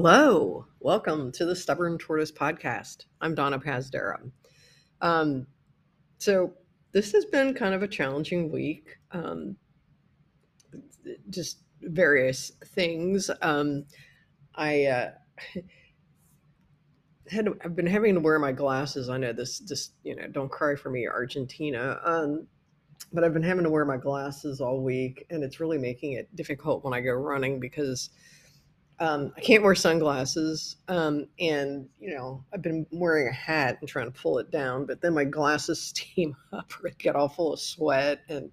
Hello, welcome to the Stubborn Tortoise podcast. I'm Donna Pazdera. Um, so this has been kind of a challenging week. Um, just various things. Um, I uh, had I've been having to wear my glasses. I know this just you know don't cry for me, Argentina. Um, but I've been having to wear my glasses all week, and it's really making it difficult when I go running because um, I can't wear sunglasses. Um, and, you know, I've been wearing a hat and trying to pull it down, but then my glasses steam up or get all full of sweat. And,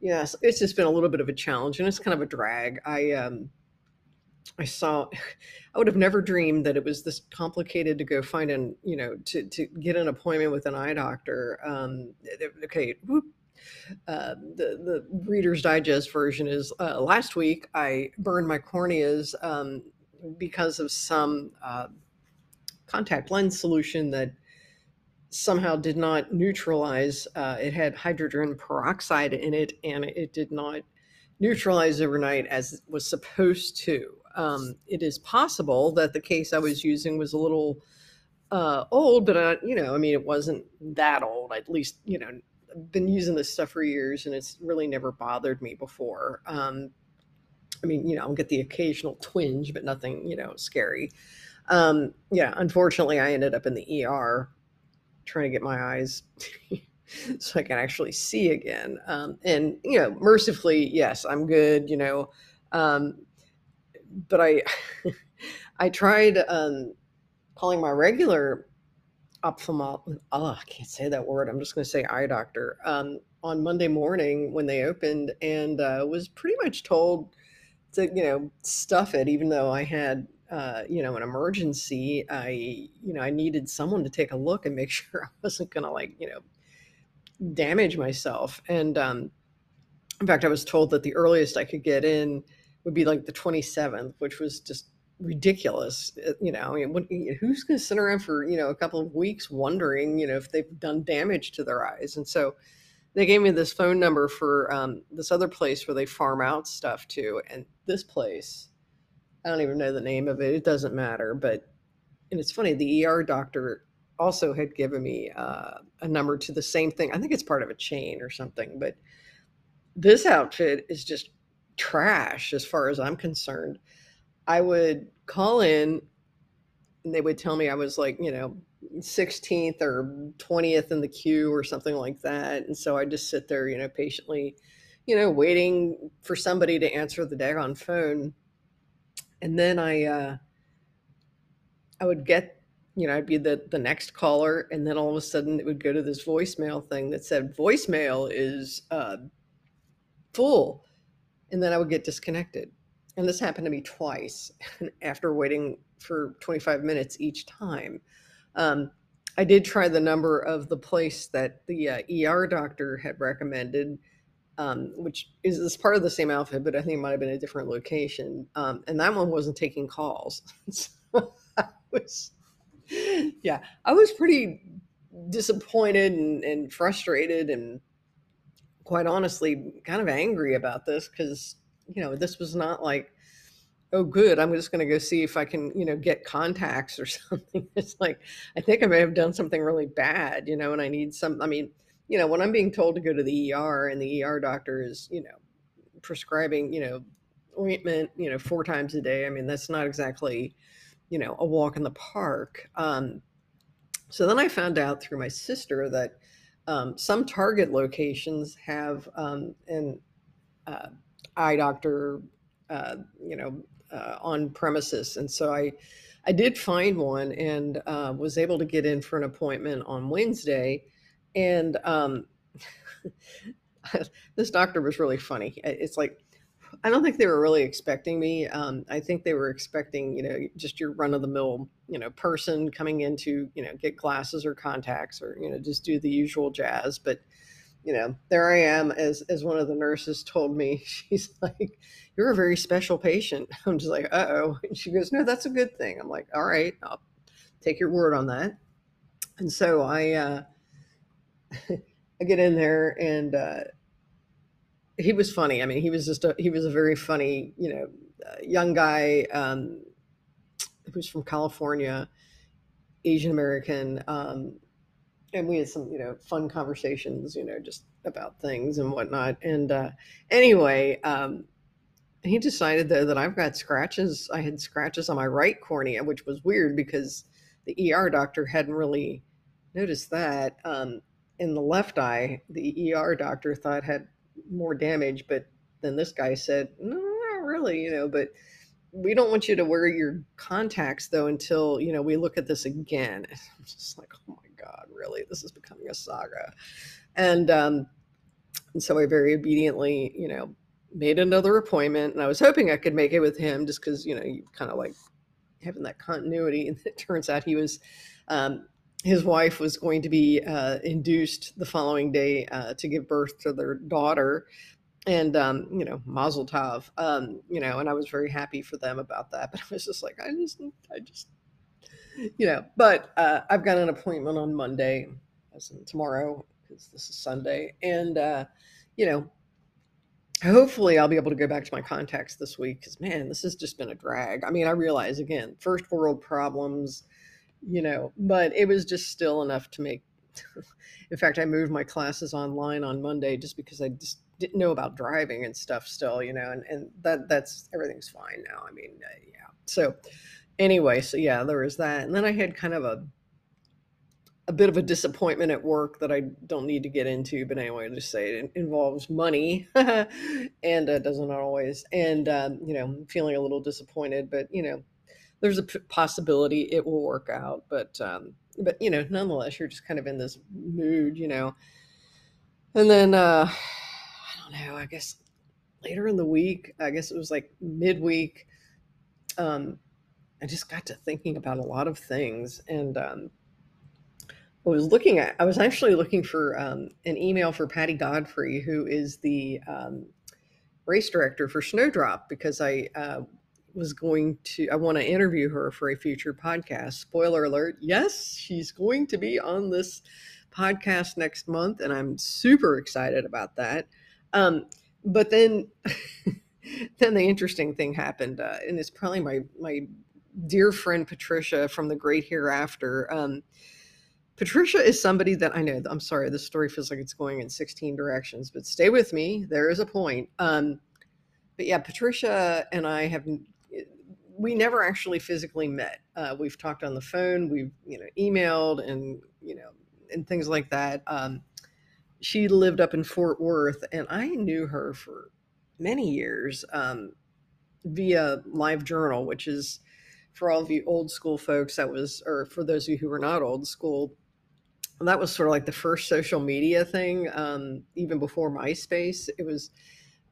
yeah, so it's just been a little bit of a challenge and it's kind of a drag. I, um, I saw, I would have never dreamed that it was this complicated to go find an, you know, to, to get an appointment with an eye doctor. Um, okay, whoop, uh, the the Reader's Digest version is uh, last week I burned my corneas um, because of some uh, contact lens solution that somehow did not neutralize. Uh, it had hydrogen peroxide in it, and it did not neutralize overnight as it was supposed to. Um, it is possible that the case I was using was a little uh, old, but uh, you know, I mean, it wasn't that old. At least, you know, been using this stuff for years and it's really never bothered me before. Um, I mean, you know, I'll get the occasional twinge, but nothing, you know, scary. Um, yeah, unfortunately, I ended up in the ER trying to get my eyes so I can actually see again. Um, and, you know, mercifully, yes, I'm good, you know. Um, but I, I tried um, calling my regular ophthalmologist. Oh, I can't say that word. I'm just going to say eye doctor. Um, on Monday morning when they opened, and uh, was pretty much told to you know stuff it, even though I had uh, you know an emergency. I you know I needed someone to take a look and make sure I wasn't going to like you know damage myself. And um, in fact, I was told that the earliest I could get in would be like the 27th, which was just ridiculous. Uh, you know, who's going to sit around for you know a couple of weeks wondering you know if they've done damage to their eyes? And so they gave me this phone number for um, this other place where they farm out stuff to, and this place, I don't even know the name of it. It doesn't matter, but and it's funny. The ER doctor also had given me uh, a number to the same thing. I think it's part of a chain or something, but this outfit is just trash as far as I'm concerned. I would call in and they would tell me I was like, you know, 16th or 20th in the queue or something like that. And so I just sit there, you know, patiently, you know, waiting for somebody to answer the daggone phone. And then I, uh, I would get, you know, I'd be the, the next caller. And then all of a sudden it would go to this voicemail thing that said voicemail is uh, full. And then I would get disconnected and this happened to me twice after waiting for 25 minutes each time. Um, I did try the number of the place that the uh, ER doctor had recommended, um, which is, is part of the same outfit, but I think it might have been a different location. Um, and that one wasn't taking calls. so I was, yeah, I was pretty disappointed and, and frustrated and quite honestly kind of angry about this because you know, this was not like, oh, good, I'm just going to go see if I can, you know, get contacts or something. It's like, I think I may have done something really bad, you know, and I need some, I mean, you know, when I'm being told to go to the ER and the ER doctor is, you know, prescribing, you know, ointment, you know, four times a day, I mean, that's not exactly, you know, a walk in the park. Um, so then I found out through my sister that um, some Target locations have um, an uh, eye doctor, uh, you know, uh, on premises. And so I, I did find one and uh, was able to get in for an appointment on Wednesday. And um, this doctor was really funny. It's like, I don't think they were really expecting me. Um, I think they were expecting, you know, just your run of the mill, you know, person coming in to, you know, get glasses or contacts or, you know, just do the usual jazz. But you know, there I am as as one of the nurses told me. She's like, "You're a very special patient." I'm just like, "Uh oh." And she goes, "No, that's a good thing." I'm like, "All right, I'll take your word on that." And so I uh, I get in there, and uh, he was funny. I mean, he was just a he was a very funny, you know, uh, young guy. Um, who's from California, Asian American, um, and we had some you know fun conversations, you know, just about things and whatnot. And uh, anyway, um, he decided though that I've got scratches. I had scratches on my right cornea, which was weird because the ER doctor hadn't really noticed that. Um, in the left eye, the ER doctor thought had more damage, but then this guy said, no, not really, you know, but we don't want you to wear your contacts though until, you know, we look at this again. I'm just like, oh my God, really? This is becoming a saga. And, um, and so I very obediently, you know, made another appointment and I was hoping I could make it with him just because, you know, you kind of like having that continuity. And it turns out he was, um, his wife was going to be uh, induced the following day uh, to give birth to their daughter. And, um, you know, mazel tov, um, you know, and I was very happy for them about that. But I was just like, I just, I just, you know, but uh, I've got an appointment on Monday, as in tomorrow, because this is Sunday. And, uh, you know, hopefully I'll be able to go back to my contacts this week because man, this has just been a drag. I mean, I realize again, first world problems, you know, but it was just still enough to make. in fact, I moved my classes online on Monday just because I just didn't know about driving and stuff still, you know, and, and that that's everything's fine now. I mean, uh, yeah. So anyway, so yeah, there was that. And then I had kind of a a bit of a disappointment at work that I don't need to get into, but anyway, I'll just say it involves money and uh, doesn't always. And, um, you know, I'm feeling a little disappointed, but, you know, there's a p- possibility it will work out. But, um, but, you know, nonetheless, you're just kind of in this mood, you know. And then, uh, I don't know, I guess later in the week, I guess it was like midweek, um, I just got to thinking about a lot of things. And, um, I was looking at, I was actually looking for um, an email for Patty Godfrey, who is the um, race director for Snowdrop, because I uh, was going to, I want to interview her for a future podcast. Spoiler alert, yes, she's going to be on this podcast next month, and I'm super excited about that. Um, but then, then the interesting thing happened, uh, and it's probably my my dear friend Patricia from the Great Hereafter. Um, Patricia is somebody that I know. I'm sorry, this story feels like it's going in 16 directions, but stay with me. There is a point. Um, but yeah, Patricia and I have we never actually physically met. Uh, we've talked on the phone, we've you know emailed and you know and things like that. Um, she lived up in Fort Worth, and I knew her for many years um, via Live Journal, which is for all of you old school folks. That was, or for those of you who were not old school, that was sort of like the first social media thing, um, even before MySpace. It was,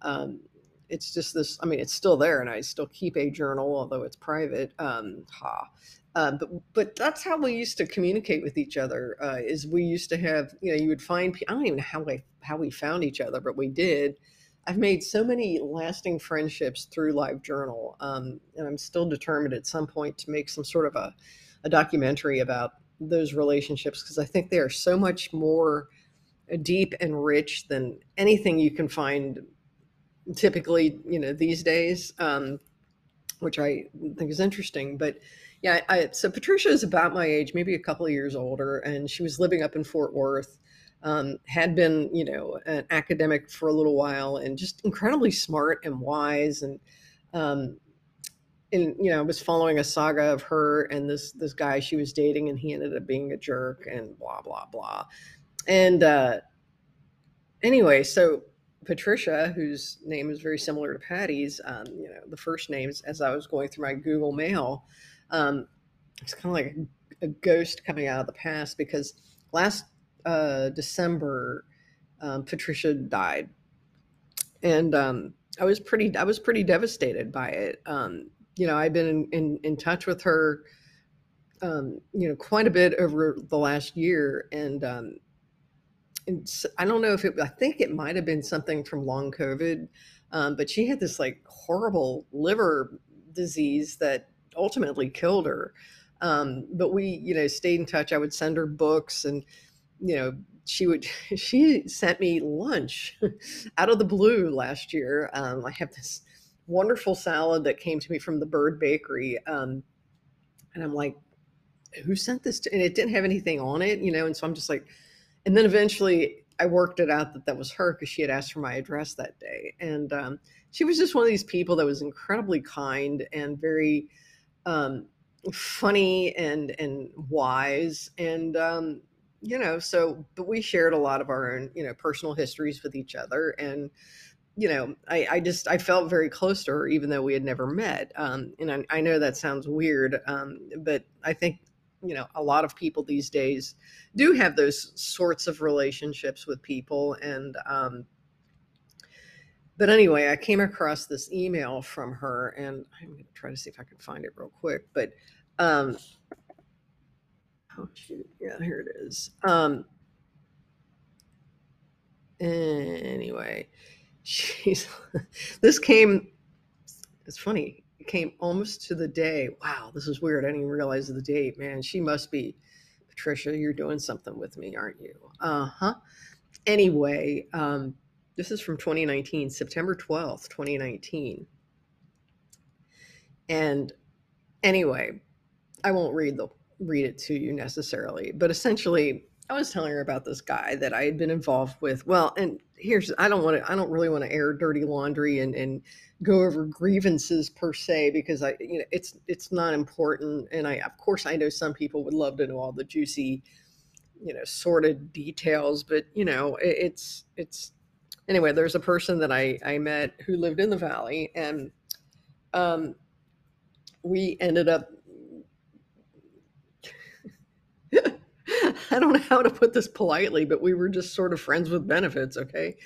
um, it's just this. I mean, it's still there, and I still keep a journal, although it's private. Um, ha. Uh, but but that's how we used to communicate with each other. Uh, is we used to have you know you would find I don't even know how we how we found each other, but we did. I've made so many lasting friendships through Live Journal, um, and I'm still determined at some point to make some sort of a, a documentary about those relationships because I think they are so much more deep and rich than anything you can find typically, you know, these days, um, which I think is interesting. But yeah, I, so Patricia is about my age, maybe a couple of years older, and she was living up in Fort Worth. Um, had been, you know, an academic for a little while, and just incredibly smart and wise, and um, and you know, I was following a saga of her and this this guy she was dating, and he ended up being a jerk, and blah blah blah. And uh, anyway, so Patricia, whose name is very similar to Patty's, um, you know, the first names as I was going through my Google Mail, um, it's kind of like a, a, ghost coming out of the past because last uh, December, um, Patricia died, and um, I was pretty I was pretty devastated by it. Um, you know, I've been in, in, in touch with her, um, you know, quite a bit over the last year. And, um, and I don't know if it, I think it might have been something from long COVID, um, but she had this like horrible liver disease that ultimately killed her. Um, but we, you know, stayed in touch. I would send her books and, you know, she would, she sent me lunch out of the blue last year. Um, I have this, wonderful salad that came to me from the Bird Bakery. Um, And I'm like, who sent this to? And it didn't have anything on it, you know. And so I'm just like, and then eventually I worked it out that that was her because she had asked for my address that day. And um, she was just one of these people that was incredibly kind and very um, funny and and wise. And um, you know, so but we shared a lot of our own, you know, personal histories with each other. And you know, I, I just I felt very close to her, even though we had never met. Um, and I, I know that sounds weird, um, but I think you know a lot of people these days do have those sorts of relationships with people and um but anyway i came across this email from her and i'm going to try to see if i can find it real quick but um oh shoot yeah here it is um anyway she's this came it's funny it came almost to the day. Wow, this is weird. I didn't even realize the date. Man, she must be Patricia. You're doing something with me, aren't you? Uh huh. Anyway, um, this is from 2019, September 12th, 2019. And anyway, I won't read the read it to you necessarily, but essentially I was telling her about this guy that I had been involved with. Well, and here's I don't want to I don't really want to air dirty laundry and and go over grievances per se because I you know it's it's not important and I of course I know some people would love to know all the juicy you know sordid details but you know it, it's it's anyway there's a person that I I met who lived in the valley and um we ended up I don't know how to put this politely, but we were just sort of friends with benefits, okay?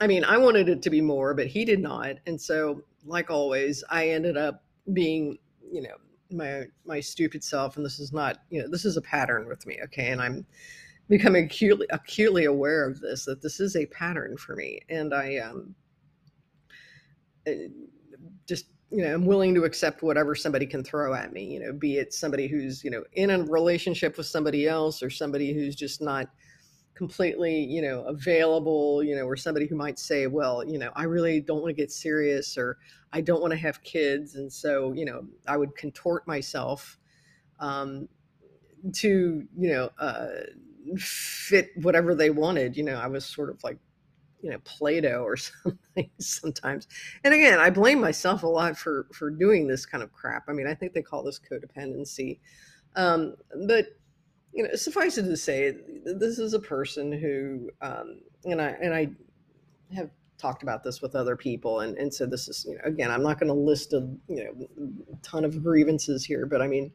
I mean, I wanted it to be more, but he did not. And so, like always, I ended up being, you know, my my stupid self and this is not, you know, this is a pattern with me, okay? And I'm becoming acutely acutely aware of this that this is a pattern for me and I um eh, just you know, I'm willing to accept whatever somebody can throw at me, you know, be it somebody who's, you know, in a relationship with somebody else or somebody who's just not completely, you know, available, you know, or somebody who might say, well, you know, I really don't want to get serious or I don't want to have kids. And so, you know, I would contort myself um, to, you know, uh, fit whatever they wanted. You know, I was sort of like you know play-doh or something sometimes. And again i blame myself a lot for for doing this kind of crap. I mean i think they call this codependency. Um, but you know suffice it to say this is a person who um, and i and i have talked about this with other people and and so this is you know again i'm not going to list a you know ton of grievances here but i mean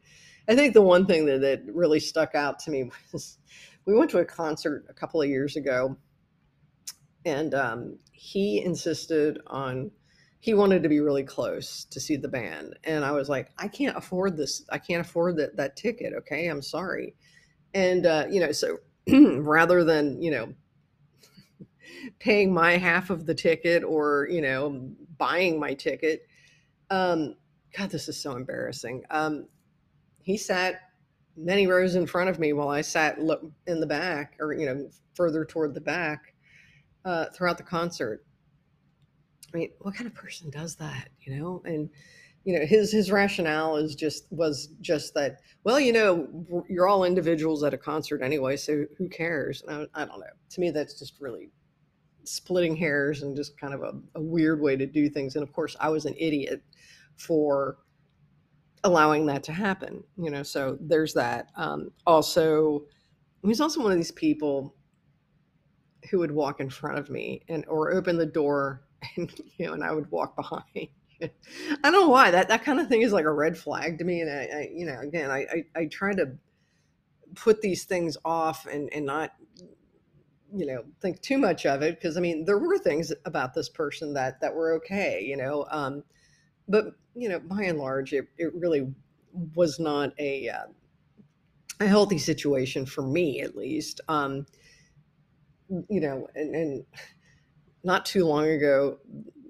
i think the one thing that, that really stuck out to me was we went to a concert a couple of years ago and um, he insisted on he wanted to be really close to see the band and i was like i can't afford this i can't afford that that ticket okay? I'm sorry. And uh, you know so rather than you know paying my half of the ticket or you know buying my ticket um god this is so embarrassing. Um he sat many rows in front of me while i sat in the back or you know further toward the back uh, throughout the concert. I mean, what kind of person does that, you know? And you know, his his rationale is just was just that. Well, you know, you're all individuals at a concert anyway, so who cares? I, I, don't know. To me, that's just really splitting hairs and just kind of a, a weird way to do things. And of course, I was an idiot for allowing that to happen. You know, so there's that. Um, also, he's also one of these people who would walk in front of me and or open the door and you know and I would walk behind. I don't know why that that kind of thing is like a red flag to me and I, I you know again I, I I try to put these things off and and not you know think too much of it because I mean there were things about this person that that were okay you know um but you know by and large it, it really was not a uh, a healthy situation for me at least um you know, and, and not too long ago,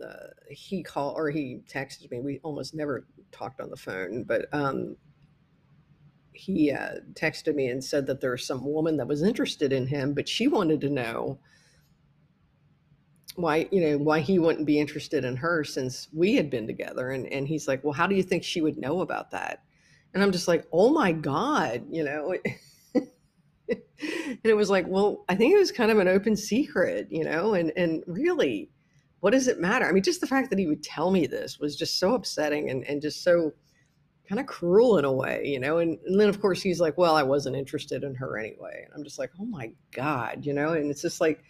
uh, he called or he texted me. We almost never talked on the phone, but um, he uh, texted me and said that there's some woman that was interested in him, but she wanted to know why you know why he wouldn't be interested in her since we had been together and and he's like well how do you think she would know about that And I'm just like, oh my God, you know? and it was like, well, I think it was kind of an open secret, you know? And, and really, what does it matter? I mean, just the fact that he would tell me this was just so upsetting and, and just so kind of cruel in a way, you know? And, and then, of course, he's like, well, I wasn't interested in her anyway. And I'm just like, oh my God, you know? And it's just like,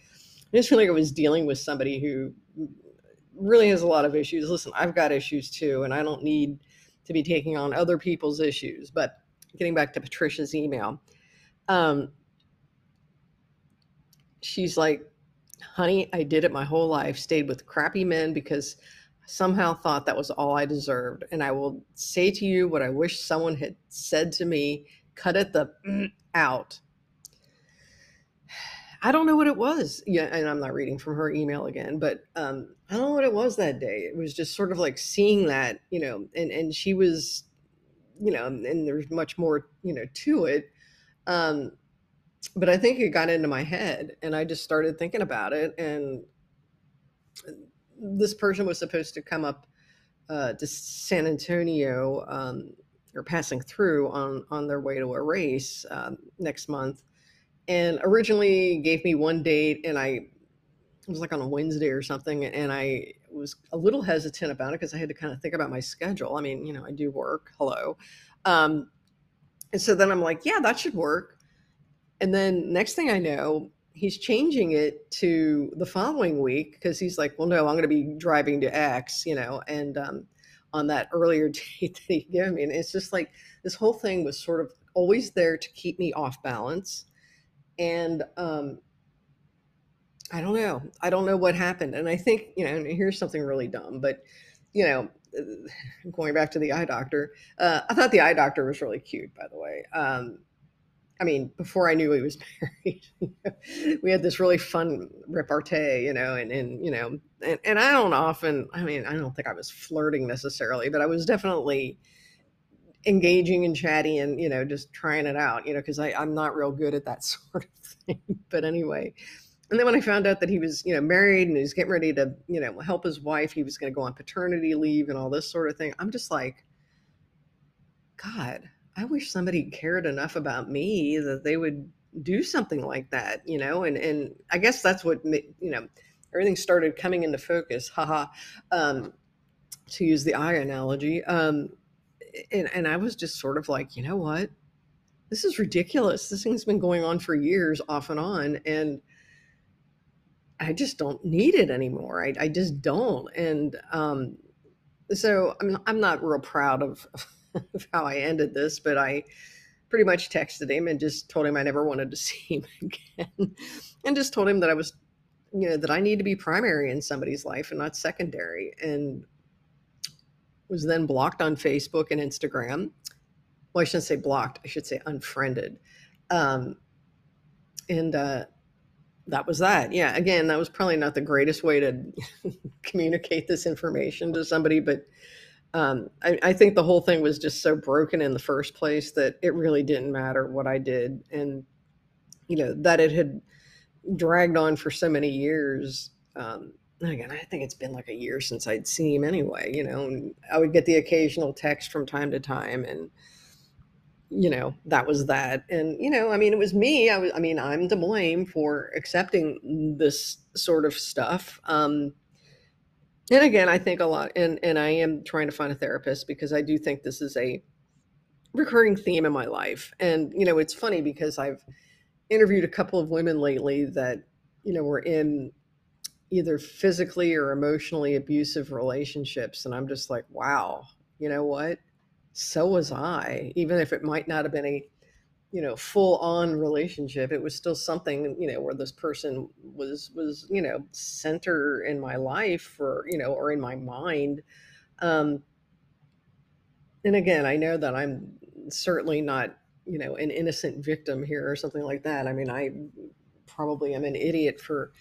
I just feel like I was dealing with somebody who really has a lot of issues. Listen, I've got issues too, and I don't need to be taking on other people's issues. But getting back to Patricia's email, um, she's like, honey, I did it my whole life, stayed with crappy men because somehow thought that was all I deserved. And I will say to you what I wish someone had said to me cut it the out. I don't know what it was. Yeah, and I'm not reading from her email again, but um, I don't know what it was that day. It was just sort of like seeing that, you know, and and she was, you know, and there's much more, you know, to it. Um, but I think it got into my head, and I just started thinking about it. And this person was supposed to come up uh, to San Antonio um, or passing through on on their way to a race um, next month and originally gave me one date and I was like on a Wednesday or something and I was a little hesitant about it because I had to kind of think about my schedule. I mean, you know, I do work. Hello. Um, and so then I'm like, yeah, that should work. And then next thing I know, he's changing it to the following week because he's like, well, no, I'm going to be driving to X, you know, and um, on that earlier date that he gave me. And it's just like this whole thing was sort of always there to keep me off balance and um, I don't know. I don't know what happened. And I think, you know, here's something really dumb, but, you know, going back to the eye doctor, uh, I thought the eye doctor was really cute, by the way. Um, I mean, before I knew he was married, we had this really fun repartee, you know, and, and you know, and, and I don't often, I mean, I don't think I was flirting necessarily, but I was definitely, engaging and chatty and you know just trying it out you know because i'm not real good at that sort of thing but anyway and then when i found out that he was you know married and he's getting ready to you know help his wife he was going to go on paternity leave and all this sort of thing i'm just like god i wish somebody cared enough about me that they would do something like that you know and and i guess that's what you know everything started coming into focus haha um to use the eye analogy um and, and I was just sort of like, you know what? This is ridiculous. This thing's been going on for years off and on. And I just don't need it anymore. I, I just don't. And um, so I'm, I'm not real proud of, of how I ended this, but I pretty much texted him and just told him I never wanted to see him again. and just told him that I was, you know, that I need to be primary in somebody's life and not secondary. And was then blocked on Facebook and Instagram. Well, I shouldn't say blocked, I should say unfriended. Um, and uh, that was that. Yeah, again, that was probably not the greatest way to communicate this information to somebody, but um, I, I, think the whole thing was just so broken in the first place that it really didn't matter what I did. And, you know, that it had dragged on for so many years um, again, I think it's been like a year since I'd seen him anyway, you know, and I would get the occasional text from time to time and you know, that was that. And you know, I mean, it was me. I was I mean, I'm to blame for accepting this sort of stuff. Um and again, I think a lot and and I am trying to find a therapist because I do think this is a recurring theme in my life. And you know, it's funny because I've interviewed a couple of women lately that you know were in either physically or emotionally abusive relationships. And I'm just like, wow, you know what? So was I. Even if it might not have been a, you know, full on relationship, it was still something, you know, where this person was, was, you know, center in my life or, you know, or in my mind. Um, and again, I know that I'm certainly not, you know, an innocent victim here or something like that. I mean, I probably am an idiot for,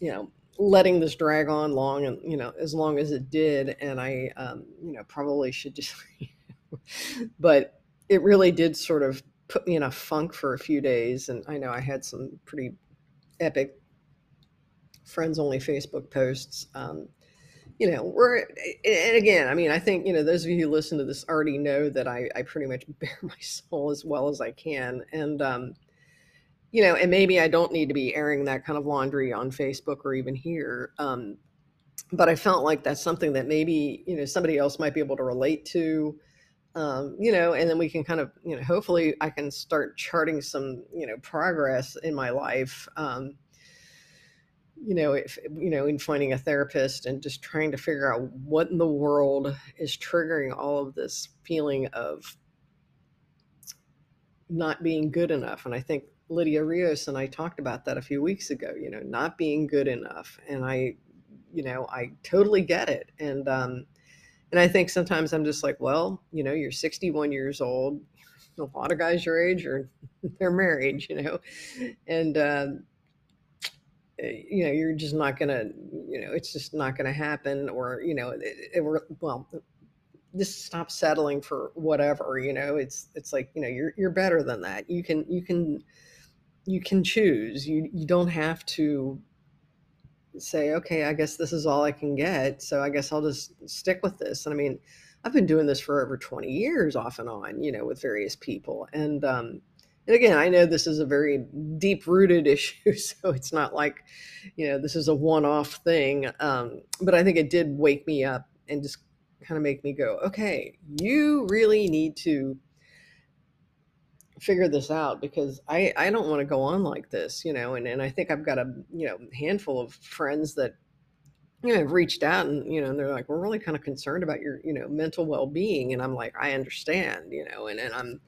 you know, letting this drag on long and you know as long as it did and i um, you know probably should just but it really did sort of put me in a funk for a few days and i know i had some pretty epic friends only facebook posts um, you know, we're, and again, I mean, I think, you know, those of you who listen to this already know that I, I pretty much bare my soul as well as I can. And, um, you know, and maybe I don't need to be airing that kind of laundry on Facebook or even here. Um, but I felt like that's something that maybe, you know, somebody else might be able to relate to. Um, you know, and then we can kind of, you know, hopefully I can start charting some, you know, progress in my life. Um, you know, if you know, in finding a therapist and just trying to figure out what in the world is triggering all of this feeling of not being good enough. And I think Lydia Rios and I talked about that a few weeks ago, you know, not being good enough. And I, you know, I totally get it. And um and I think sometimes I'm just like, well, you know, you're 61 years old. A lot of guys your age are they're married, you know, and eh, you know you're just not gonna, you know, it's just not gonna happen, or you know, it, it, well, just stop settling for whatever, you know. It's it's like you know you're you're better than that. You can you can you can choose. You you don't have to say, okay, I guess this is all I can get. So I guess I'll just stick with this. And I mean, I've been doing this for over 20 years off and on, you know, with various people. And, um, and again, I know this is a very deep rooted issue. So it's not like, you know, this is a one off thing. Um, but I think it did wake me up and just kind of make me go, okay, you really need to figure this out because I, I don't want to go on like this, you know, and, and I think I've got a, you know, handful of friends that, you know, have reached out and, you know, and they're like, we're really kind of concerned about your, you know, mental well-being. And I'm like, I understand, you know, and, and I'm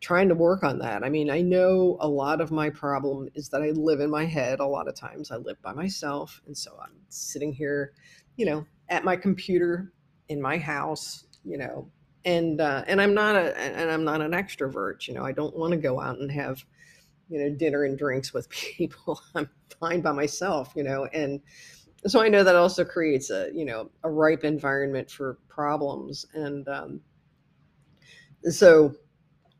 trying to work on that. I mean, I know a lot of my problem is that I live in my head. A lot of times I live by myself. And so I'm sitting here, you know, at my computer in my house, you know, and uh, and I'm not a and I'm not an extrovert. You know, I don't want to go out and have you know dinner and drinks with people. I'm fine by myself. You know, and so I know that also creates a you know a ripe environment for problems. And um, so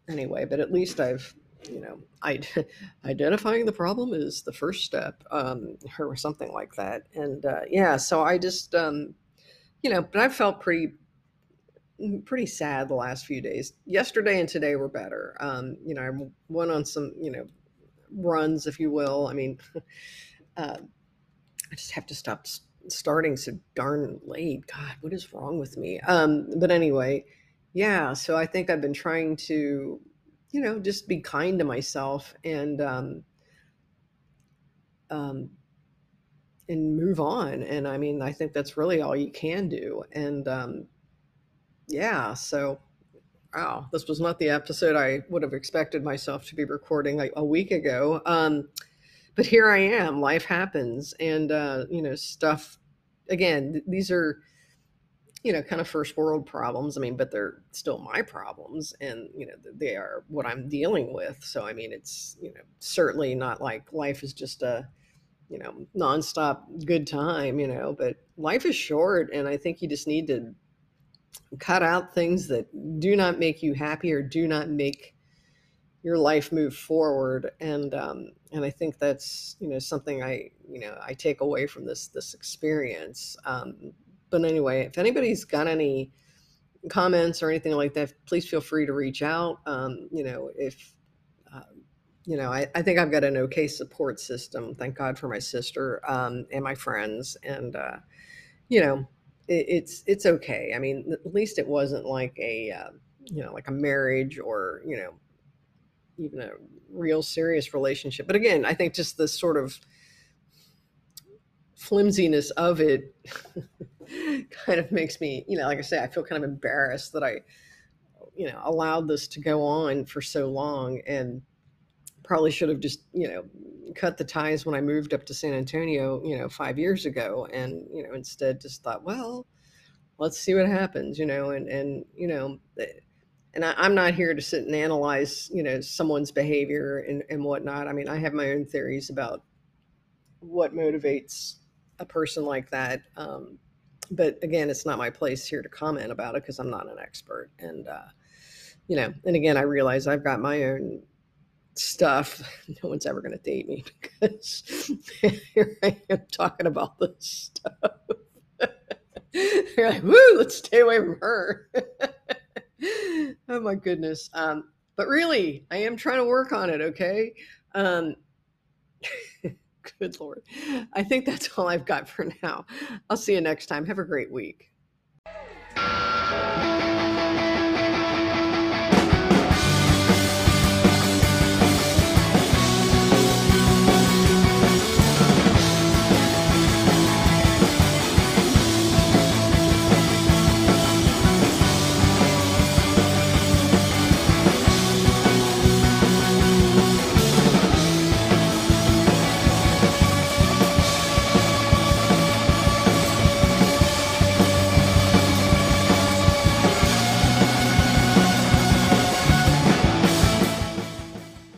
anyway, but at least I've you know I identifying the problem is the first step um, or something like that. And uh, yeah, so I just um, you know, but I felt pretty pretty sad the last few days. Yesterday and today were better. Um, you know, I went on some, you know, runs, if you will. I mean, uh, I just have to stop starting so darn late. God, what is wrong with me? Um, but anyway, yeah. So I think I've been trying to, you know, just be kind to myself and um, um, and move on. And I mean, I think that's really all you can do. And um, yeah, so wow, this was not the episode I would have expected myself to be recording like a week ago. Um, but here I am. Life happens, and uh, you know, stuff. Again, th- these are you know kind of first world problems. I mean, but they're still my problems, and you know, they are what I'm dealing with. So I mean, it's you know certainly not like life is just a you know nonstop good time. You know, but life is short, and I think you just need to cut out things that do not make you happy or do not make your life move forward. And um, and I think that's you know something I you know I take away from this this experience. Um, but anyway if anybody's got any comments or anything like that please feel free to reach out. Um, you know if uh, you know I, I think I've got an okay support system thank God for my sister um, and my friends. And uh, you know it's it's okay. I mean, at least it wasn't like a uh, you know like a marriage or you know even a real serious relationship. But again, I think just the sort of flimsiness of it kind of makes me, you know, like I say, I feel kind of embarrassed that I, you know, allowed this to go on for so long and probably should have just, you know, cut the ties when I moved up to San Antonio, you know, five years ago, and you know, instead just thought, well, let's see what happens, you know, and and you know, eh, and I, am not here to sit and analyze, you know, someone's behavior and and whatnot. I mean, I have my own theories about what motivates a person like that. Um, but again, it's not my place here to comment about it because I'm not an expert. And uh, you know, and again, I realize I've got my own stuff. No one's ever going to date me because here I am talking about this stuff. You're like, woo, let's stay away from her. oh my goodness. Um, but really, I am trying to work on it, okay? Um, good Lord. I think that's all I've got for now. I'll see you next time. Have a great week.